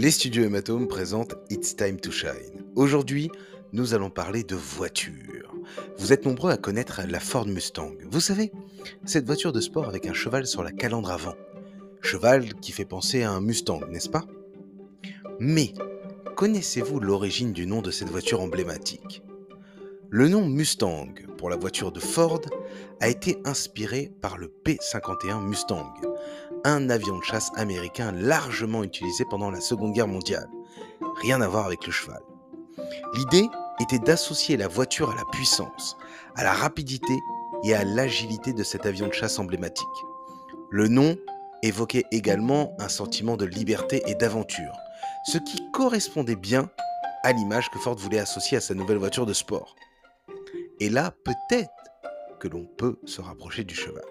Les studios Hématome présentent It's Time to Shine. Aujourd'hui, nous allons parler de voitures. Vous êtes nombreux à connaître la Ford Mustang. Vous savez, cette voiture de sport avec un cheval sur la calandre avant. Cheval qui fait penser à un Mustang, n'est-ce pas? Mais, connaissez-vous l'origine du nom de cette voiture emblématique? Le nom Mustang pour la voiture de Ford a été inspiré par le P-51 Mustang, un avion de chasse américain largement utilisé pendant la Seconde Guerre mondiale. Rien à voir avec le cheval. L'idée était d'associer la voiture à la puissance, à la rapidité et à l'agilité de cet avion de chasse emblématique. Le nom évoquait également un sentiment de liberté et d'aventure, ce qui correspondait bien à l'image que Ford voulait associer à sa nouvelle voiture de sport. Et là, peut-être que l'on peut se rapprocher du cheval.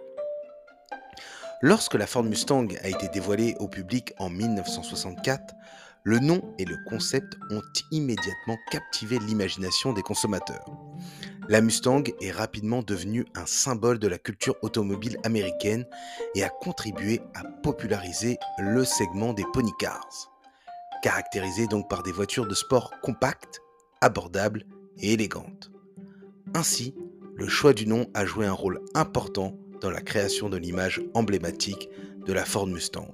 Lorsque la Ford Mustang a été dévoilée au public en 1964, le nom et le concept ont immédiatement captivé l'imagination des consommateurs. La Mustang est rapidement devenue un symbole de la culture automobile américaine et a contribué à populariser le segment des pony cars, caractérisé donc par des voitures de sport compactes, abordables et élégantes. Ainsi, le choix du nom a joué un rôle important dans la création de l'image emblématique de la Ford Mustang.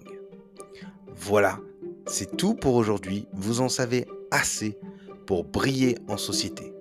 Voilà, c'est tout pour aujourd'hui. Vous en savez assez pour briller en société.